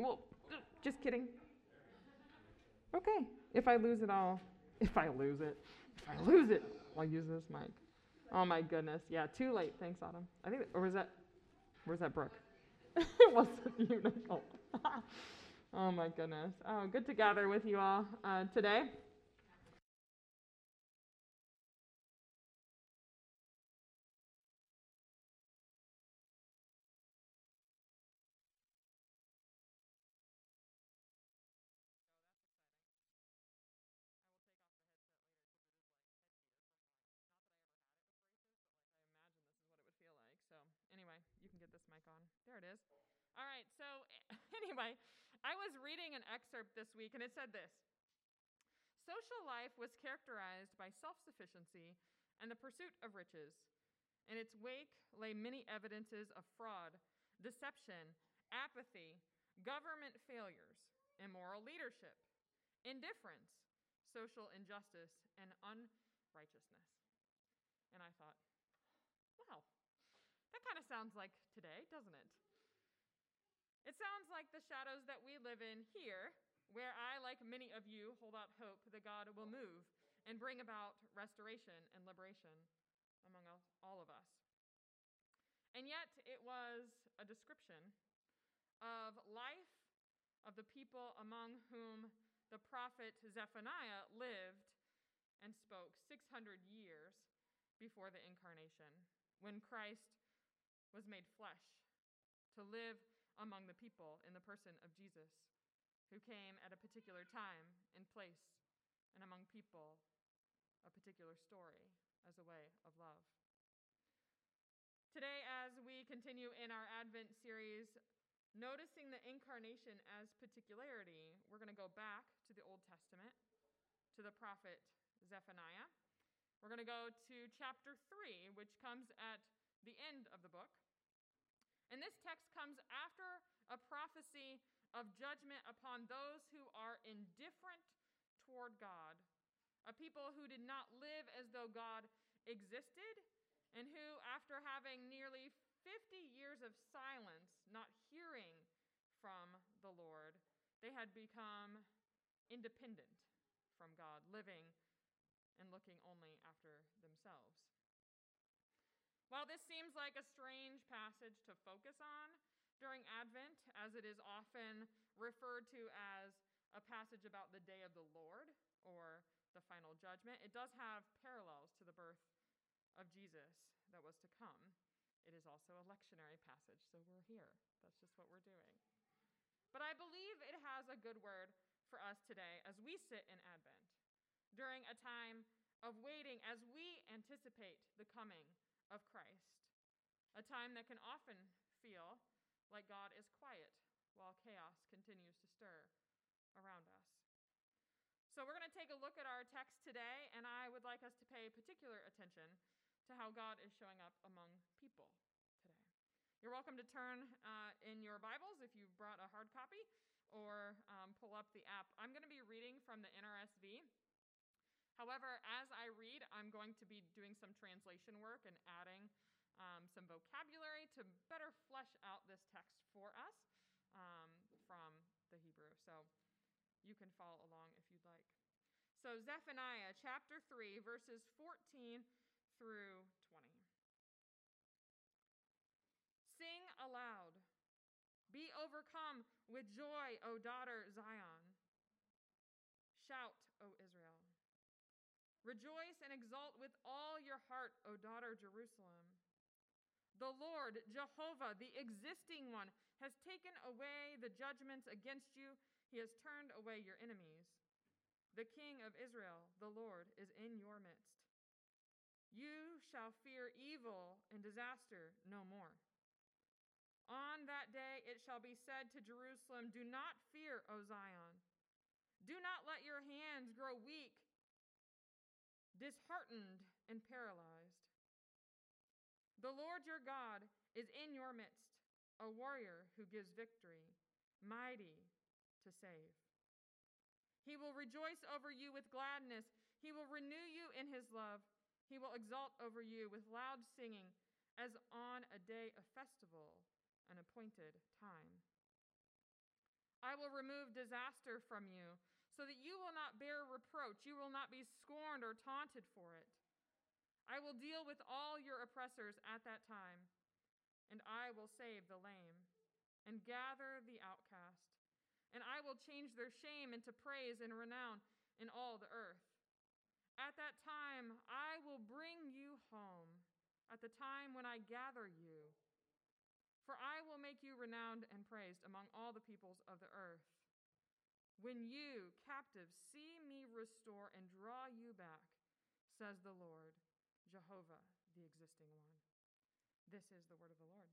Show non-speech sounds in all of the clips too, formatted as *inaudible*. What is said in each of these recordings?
Well, just kidding. Okay. If I lose it, I'll. If I lose it, if I lose it, I'll use this mic. Oh my goodness. Yeah, too late. Thanks, Autumn. I think, or was that, where's that Brooke? *laughs* it wasn't you, Nicole. *laughs* oh my goodness. Oh, good to gather with you all uh, today. All right, so *laughs* anyway, I was reading an excerpt this week and it said this Social life was characterized by self sufficiency and the pursuit of riches. In its wake lay many evidences of fraud, deception, apathy, government failures, immoral leadership, indifference, social injustice, and unrighteousness. And I thought, wow, that kind of sounds like today, doesn't it? It sounds like the shadows that we live in here, where I, like many of you, hold out hope that God will move and bring about restoration and liberation among all of us. And yet, it was a description of life of the people among whom the prophet Zephaniah lived and spoke 600 years before the incarnation, when Christ was made flesh to live among the people in the person of Jesus, who came at a particular time and place and among people a particular story as a way of love. Today, as we continue in our Advent series, noticing the incarnation as particularity, we're going to go back to the Old Testament, to the prophet Zephaniah. We're going to go to chapter 3, which comes at the end of the book. And this text comes after a prophecy of judgment upon those who are indifferent toward God, a people who did not live as though God existed, and who, after having nearly 50 years of silence, not hearing from the Lord, they had become independent from God, living and looking only after themselves. While this seems like a strange passage to focus on during Advent, as it is often referred to as a passage about the day of the Lord or the final judgment, it does have parallels to the birth of Jesus that was to come. It is also a lectionary passage, so we're here. That's just what we're doing. But I believe it has a good word for us today as we sit in Advent during a time of waiting as we anticipate the coming of Christ, a time that can often feel like God is quiet while chaos continues to stir around us. So, we're going to take a look at our text today, and I would like us to pay particular attention to how God is showing up among people today. You're welcome to turn uh, in your Bibles if you've brought a hard copy or um, pull up the app. I'm going to be reading from the NRSV. However, as I read, I'm going to be doing some translation work and adding um, some vocabulary to better flesh out this text for us um, from the Hebrew. So you can follow along if you'd like. So, Zephaniah chapter 3, verses 14 through 20. Sing aloud. Be overcome with joy, O daughter Zion. Shout, O Israel. Rejoice and exult with all your heart, O daughter Jerusalem. The Lord, Jehovah, the existing one, has taken away the judgments against you. He has turned away your enemies. The King of Israel, the Lord, is in your midst. You shall fear evil and disaster no more. On that day it shall be said to Jerusalem, Do not fear, O Zion. Do not let your hands grow weak disheartened and paralyzed. The Lord your God is in your midst, a warrior who gives victory, mighty to save. He will rejoice over you with gladness. He will renew you in his love. He will exult over you with loud singing, as on a day of festival, an appointed time. I will remove disaster from you, so that you will not bear reproach. You will not be scorned or taunted for it. I will deal with all your oppressors at that time, and I will save the lame and gather the outcast. And I will change their shame into praise and renown in all the earth. At that time, I will bring you home, at the time when I gather you. For I will make you renowned and praised among all the peoples of the earth. When you, captives, see me restore and draw you back, says the Lord, Jehovah, the existing one. This is the word of the Lord.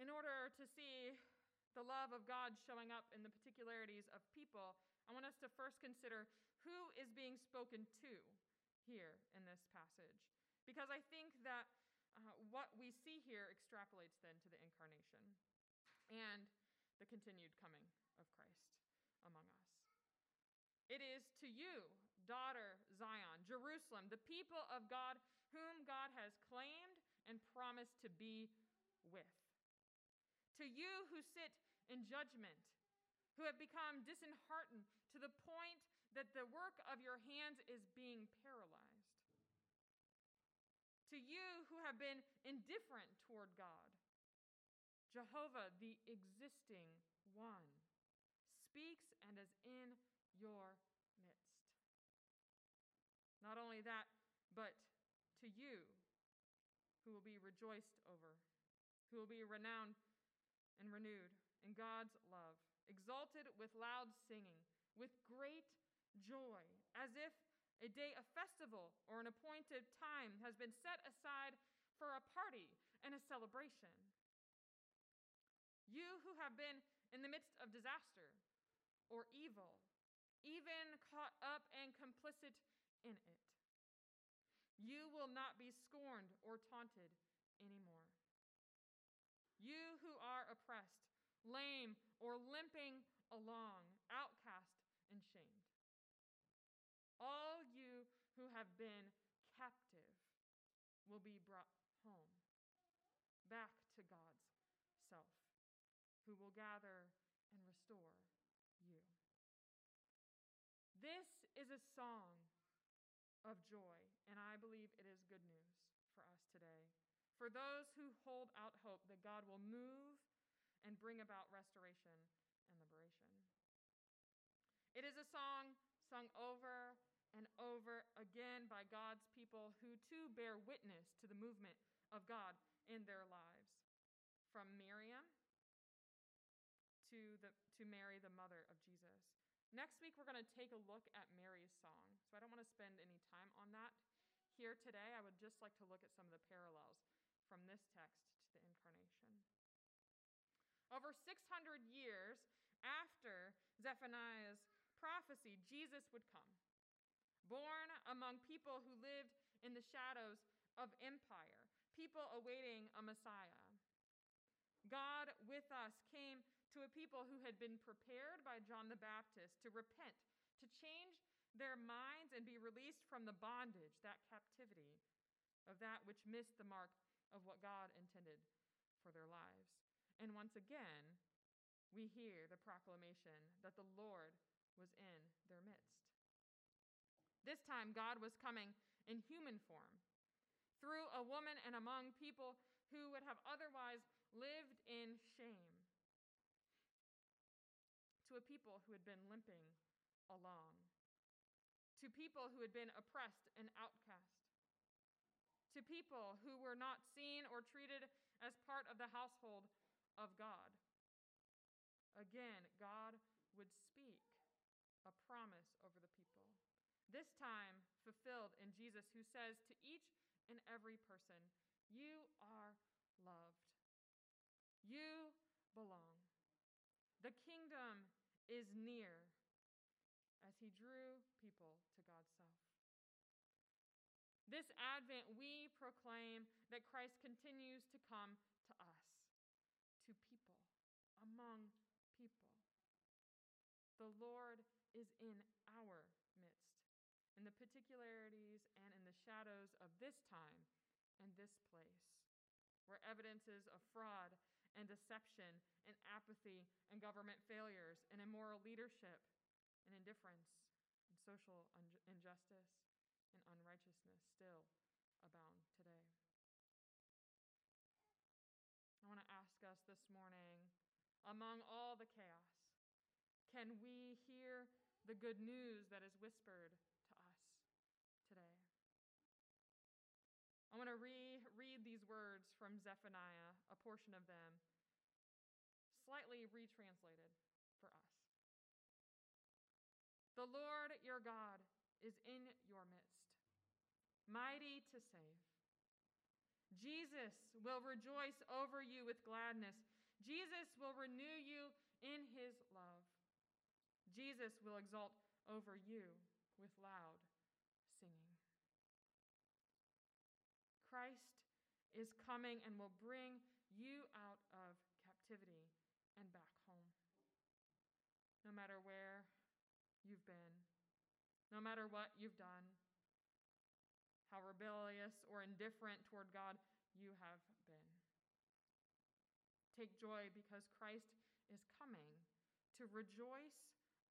In order to see the love of God showing up in the particularities of people, I want us to first consider who is being spoken to here in this passage. Because I think that uh, what we see here extrapolates then to the incarnation and the continued coming of Christ among us. It is to you, daughter Zion, Jerusalem, the people of God whom God has claimed and promised to be with. To you who sit in judgment, who have become disheartened to the point that the work of your hands is being paralyzed to you who have been indifferent toward God. Jehovah, the existing one, speaks and is in your midst. Not only that, but to you who will be rejoiced over, who will be renowned and renewed in God's love, exalted with loud singing, with great joy, as if a day, a festival, or an appointed time has been set aside for a party and a celebration. You who have been in the midst of disaster or evil, even caught up and complicit in it, you will not be scorned or taunted anymore. You who are oppressed, lame, or limping along, outcast and shamed all you who have been captive will be brought home, back to God's self, who will gather and restore you. This is a song of joy, and I believe it is good news for us today. For those who hold out hope that God will move and bring about restoration and liberation. It is a song sung over and over again by God's people who too bear witness to the movement of God in their lives. From Miriam to, the, to Mary, the mother of Jesus. Next week, we're going to take a look at Mary's song. So I don't want to spend any time on that here today. I would just like to look at some of the parallels from this text to the incarnation. Over 600 years after Zephaniah's prophecy, Jesus would come born among people who lived in the shadows of empire, people awaiting a Messiah. God with us came to a people who had been prepared by John the Baptist to repent, to change their minds and be released from the bondage, that captivity of that which missed the mark of what God intended for their lives. And once again, we hear the proclamation that the Lord was in their midst. This time, God was coming in human form through a woman and among people who would have otherwise lived in shame, to a people who had been limping along, to people who had been oppressed and outcast, to people who were not seen or treated as part of the household of God. Again, God would speak a promise over the people this time fulfilled in Jesus, who says to each and every person, You are loved. You belong. The kingdom is near as he drew people to God's self. This Advent, we proclaim that Christ continues to come to us, to people, among people. The Lord is in our midst, in the particularities and in the shadows of this time and this place, where evidences of fraud and deception and apathy and government failures and immoral leadership and indifference and social un- injustice and unrighteousness still abound today. I want to ask us this morning, among all the chaos, can we hear the good news that is whispered to us today? I want to reread these words from Zephaniah, a portion of them, slightly retranslated for us. The Lord your God is in your midst, mighty to save. Jesus will rejoice over you with gladness. Jesus will renew you in his love. Jesus will exult over you with loud singing. Christ is coming and will bring you out of captivity and back home. No matter where you've been, no matter what you've done, how rebellious or indifferent toward God you have been. Take joy because Christ is coming to rejoice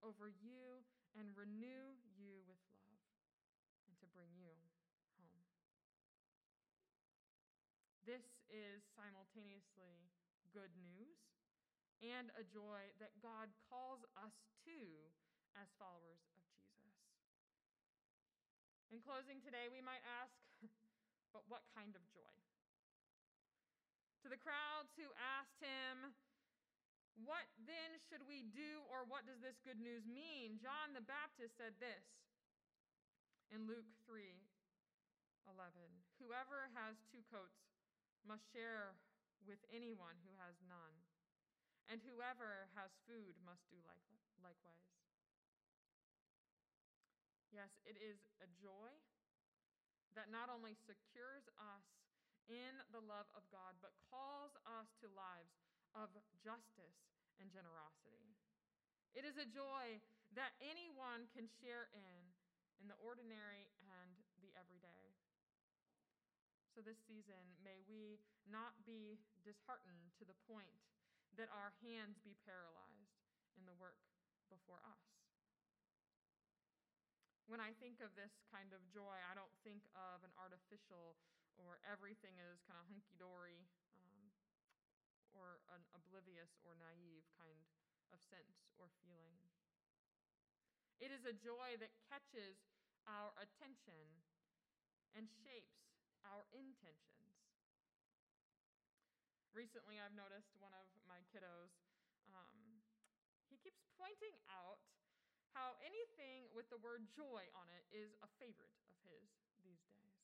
over you and renew you with love and to bring you home. This is simultaneously good news and a joy that God calls us to as followers of Jesus. In closing today, we might ask, *laughs* but what kind of joy? To the crowds who asked him, What then should we do, or what does this good news mean? John the Baptist said this in Luke 3 11 Whoever has two coats must share with anyone who has none, and whoever has food must do likewise. Yes, it is a joy that not only secures us in the love of God, but calls us to lives of justice and generosity. It is a joy that anyone can share in, in the ordinary and the everyday. So, this season, may we not be disheartened to the point that our hands be paralyzed in the work before us. When I think of this kind of joy, I don't think of an artificial or everything is kind of hunky dory um, or an oblivious or naive kind of sense or feeling. It is a joy that catches our attention and shapes our intentions. Recently, I've noticed one of my kiddos, um, he keeps pointing out how anything with the word joy on it is a favorite of his these days.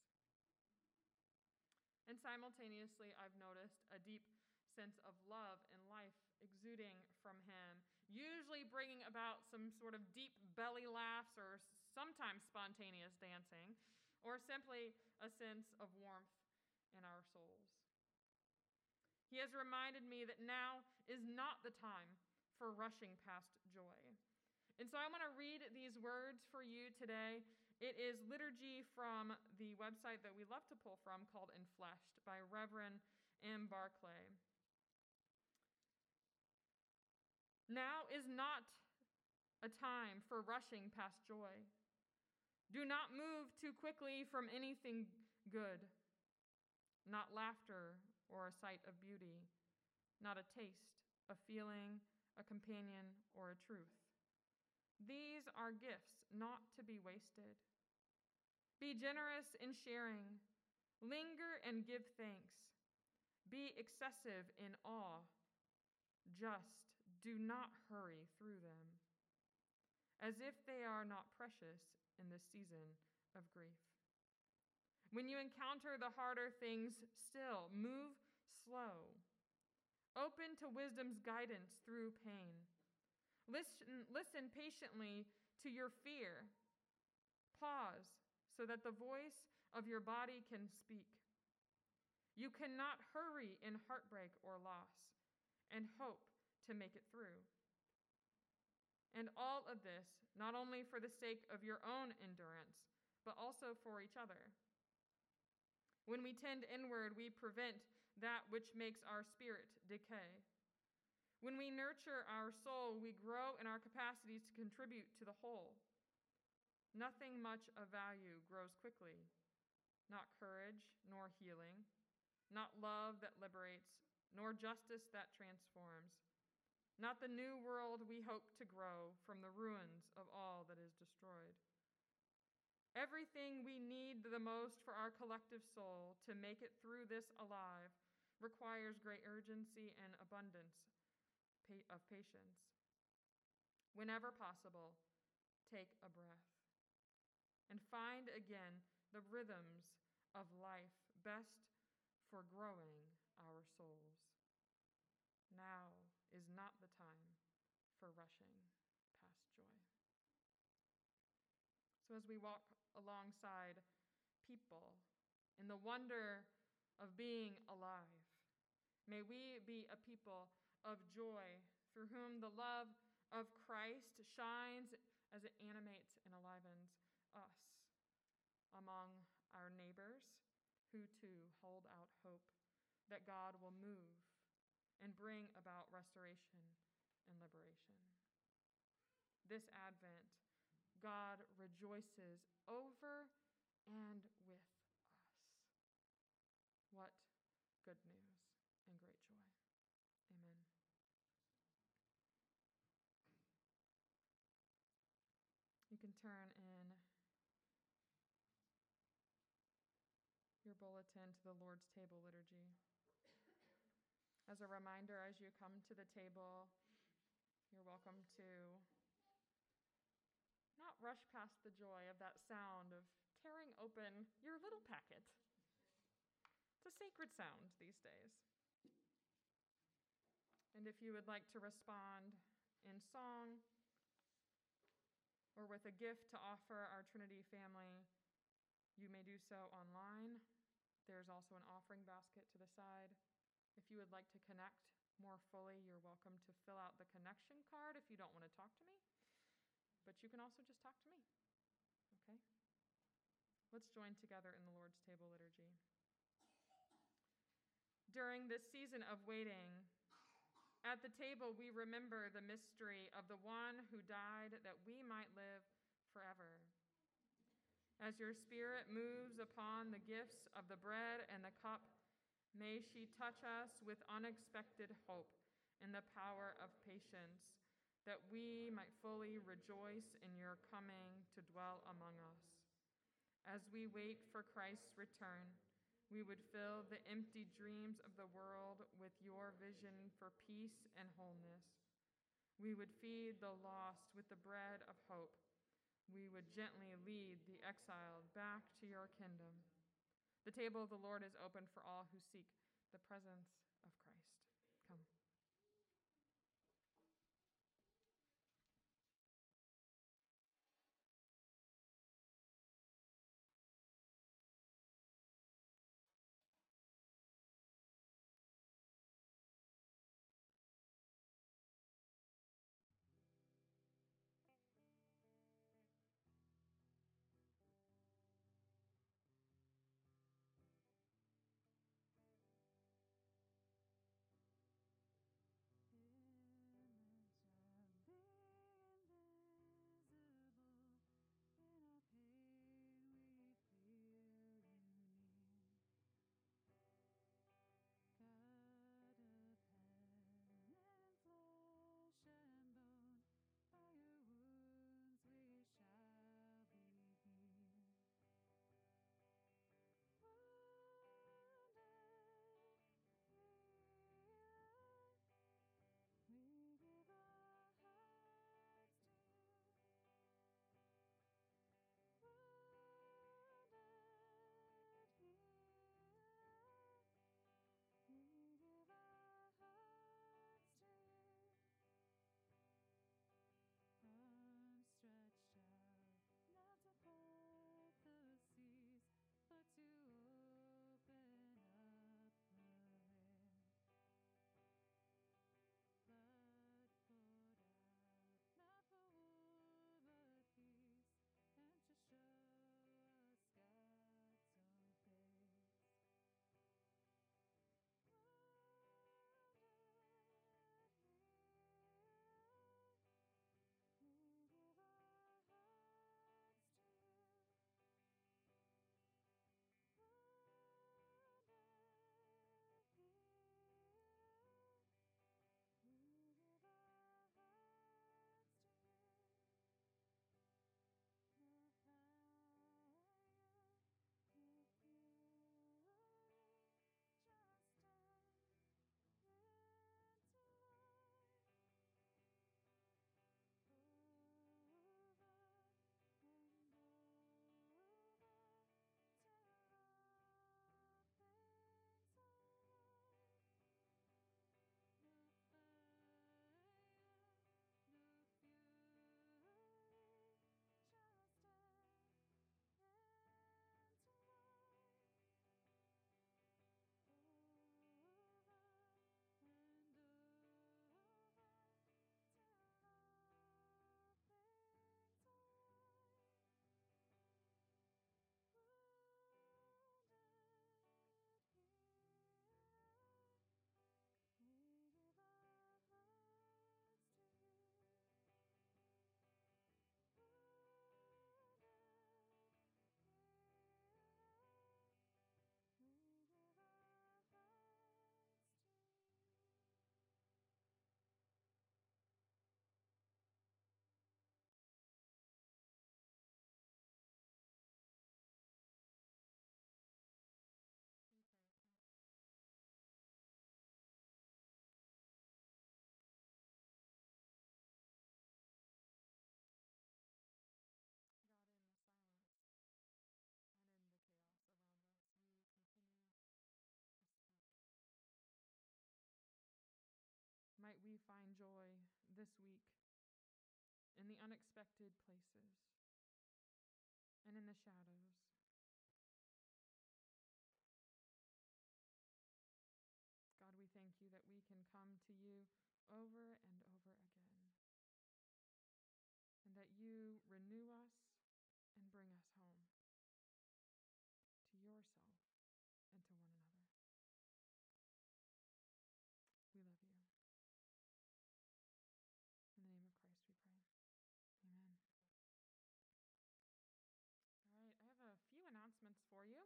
And simultaneously, I've noticed a deep sense of love and life exuding from him, usually bringing about some sort of deep belly laughs or sometimes spontaneous dancing or simply a sense of warmth in our souls. He has reminded me that now is not the time for rushing past joy. And so I want to read these words for you today. It is liturgy from the website that we love to pull from called Enfleshed by Reverend M. Barclay. Now is not a time for rushing past joy. Do not move too quickly from anything good, not laughter or a sight of beauty, not a taste, a feeling, a companion, or a truth. These are gifts not to be wasted. Be generous in sharing, linger and give thanks. Be excessive in awe, just do not hurry through them, as if they are not precious in this season of grief. When you encounter the harder things, still move slow. Open to wisdom's guidance through pain. Listen, listen patiently to your fear. Pause so that the voice of your body can speak. You cannot hurry in heartbreak or loss and hope to make it through. And all of this, not only for the sake of your own endurance, but also for each other. When we tend inward, we prevent that which makes our spirit decay. When we nurture our soul, we grow in our capacities to contribute to the whole. Nothing much of value grows quickly, not courage nor healing, not love that liberates, nor justice that transforms, not the new world we hope to grow from the ruins of all that is destroyed. Everything we need the most for our collective soul to make it through this alive requires great urgency and abundance of patience. Whenever possible, take a breath and find again the rhythms of life best for growing our souls. Now not the time for rushing past joy. So, as we walk alongside people in the wonder of being alive, may we be a people of joy through whom the love of Christ shines as it animates and enlivens us among our neighbors who too hold out hope that God will move and bring about restoration and liberation. This Advent, God rejoices over and with us. What good news and great joy. Amen. You can turn in your bulletin to the Lord's table liturgy. As a reminder, as you come to the table, you're welcome to not rush past the joy of that sound of tearing open your little packet. It's a sacred sound these days. And if you would like to respond in song or with a gift to offer our Trinity family, you may do so online. There's also an offering basket to the side. If you would like to connect more fully, you're welcome to fill out the connection card if you don't want to talk to me. But you can also just talk to me. Okay? Let's join together in the Lord's table liturgy. During this season of waiting, at the table we remember the mystery of the one who died that we might live forever. As your spirit moves upon the gifts of the bread and the cup, May she touch us with unexpected hope in the power of patience, that we might fully rejoice in your coming to dwell among us. As we wait for Christ's return, we would fill the empty dreams of the world with your vision for peace and wholeness. We would feed the lost with the bread of hope. We would gently lead the exiled back to your kingdom. The table of the Lord is open for all who seek the presence find joy this week in the unexpected places and in the shadows. God, we thank you that we can come to you over and over again, and that you renew us and bring us home to yourself and to one another. We love you. In the name of Christ we pray. Amen. All right, I have a few announcements for you.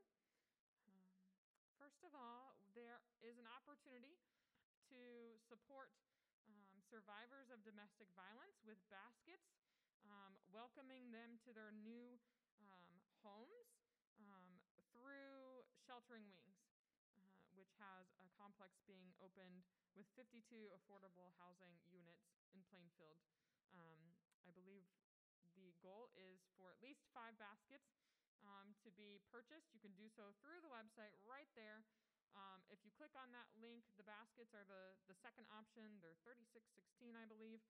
Um, first of all, there is an opportunity to support um, survivors of domestic violence with baskets, um, welcoming them to their new um, homes um, through Sheltering Wings, uh, which has a complex being opened with 52 affordable housing units in Plainfield. Um, I believe the goal is for at least five baskets um, to be purchased. You can do so through the website right there. Um, if you click on that link, the baskets are the, the second option. They're 36.16, I believe.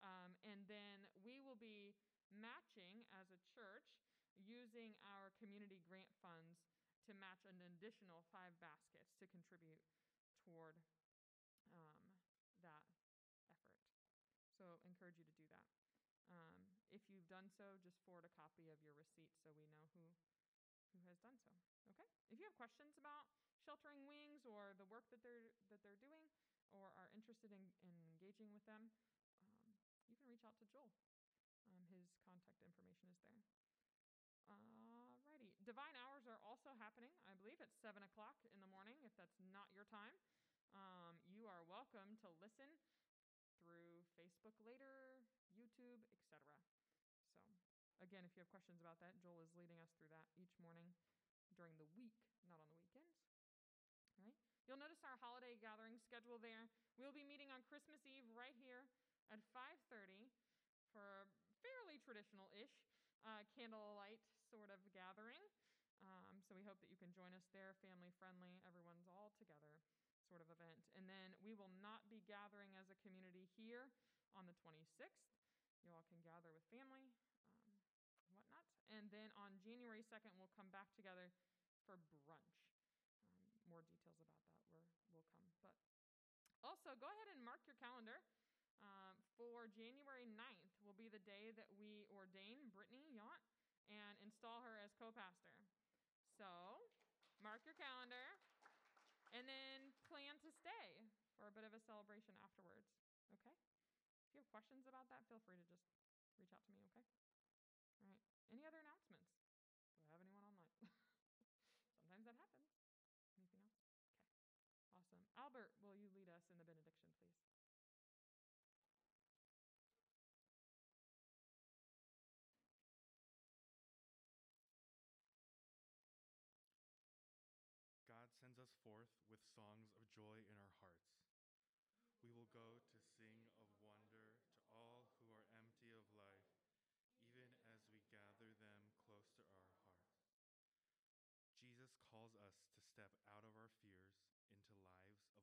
Um, and then we will be matching as a church using our community grant funds to match an additional five baskets to contribute toward um, that effort. So encourage you to do that. Um, if you've done so, just forward a copy of your receipt so we know who who has done so. Okay. If you have questions about sheltering wings or the work that they're that they're doing, or are interested in, in engaging with them, um, you can reach out to Joel. Um, his contact information is there. Alrighty. Divine hours are also happening, I believe, at 7 o'clock in the morning. If that's not your time, um, you are welcome to listen through Facebook later, YouTube, etc. Again, if you have questions about that, Joel is leading us through that each morning during the week, not on the weekends. All right. You'll notice our holiday gathering schedule there. We'll be meeting on Christmas Eve right here at 5:30 for a fairly traditional-ish uh, candlelight sort of gathering. Um, so we hope that you can join us there, family friendly. Everyone's all together sort of event. And then we will not be gathering as a community here on the 26th. You all can gather with family. And then on January 2nd, we'll come back together for brunch. Um, more details about that were, will come. But also, go ahead and mark your calendar. Um, for January 9th will be the day that we ordain Brittany Yount and install her as co pastor. So, mark your calendar and then plan to stay for a bit of a celebration afterwards. Okay? If you have questions about that, feel free to just reach out to me, okay? All right. Any other announcements? Do I have anyone online? *laughs* Sometimes that happens. Anything else? Okay. Awesome. Albert, will you lead us in the benediction, please? God sends us forth with songs of joy in our hearts. We will go to sing of wonder to all who are empty of life, even as we gather them close to our heart. Jesus calls us to step out of our fears into lives of witness.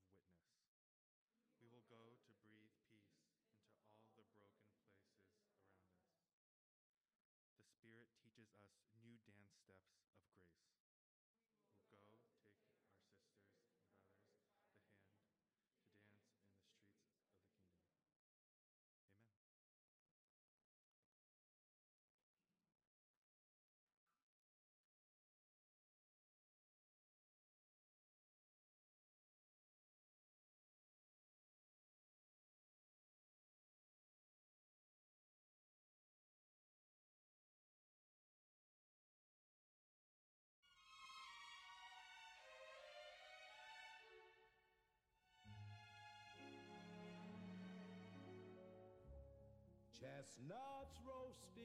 We will go to breathe peace into all the broken places around us. The Spirit teaches us new dance steps Chestnuts roasting.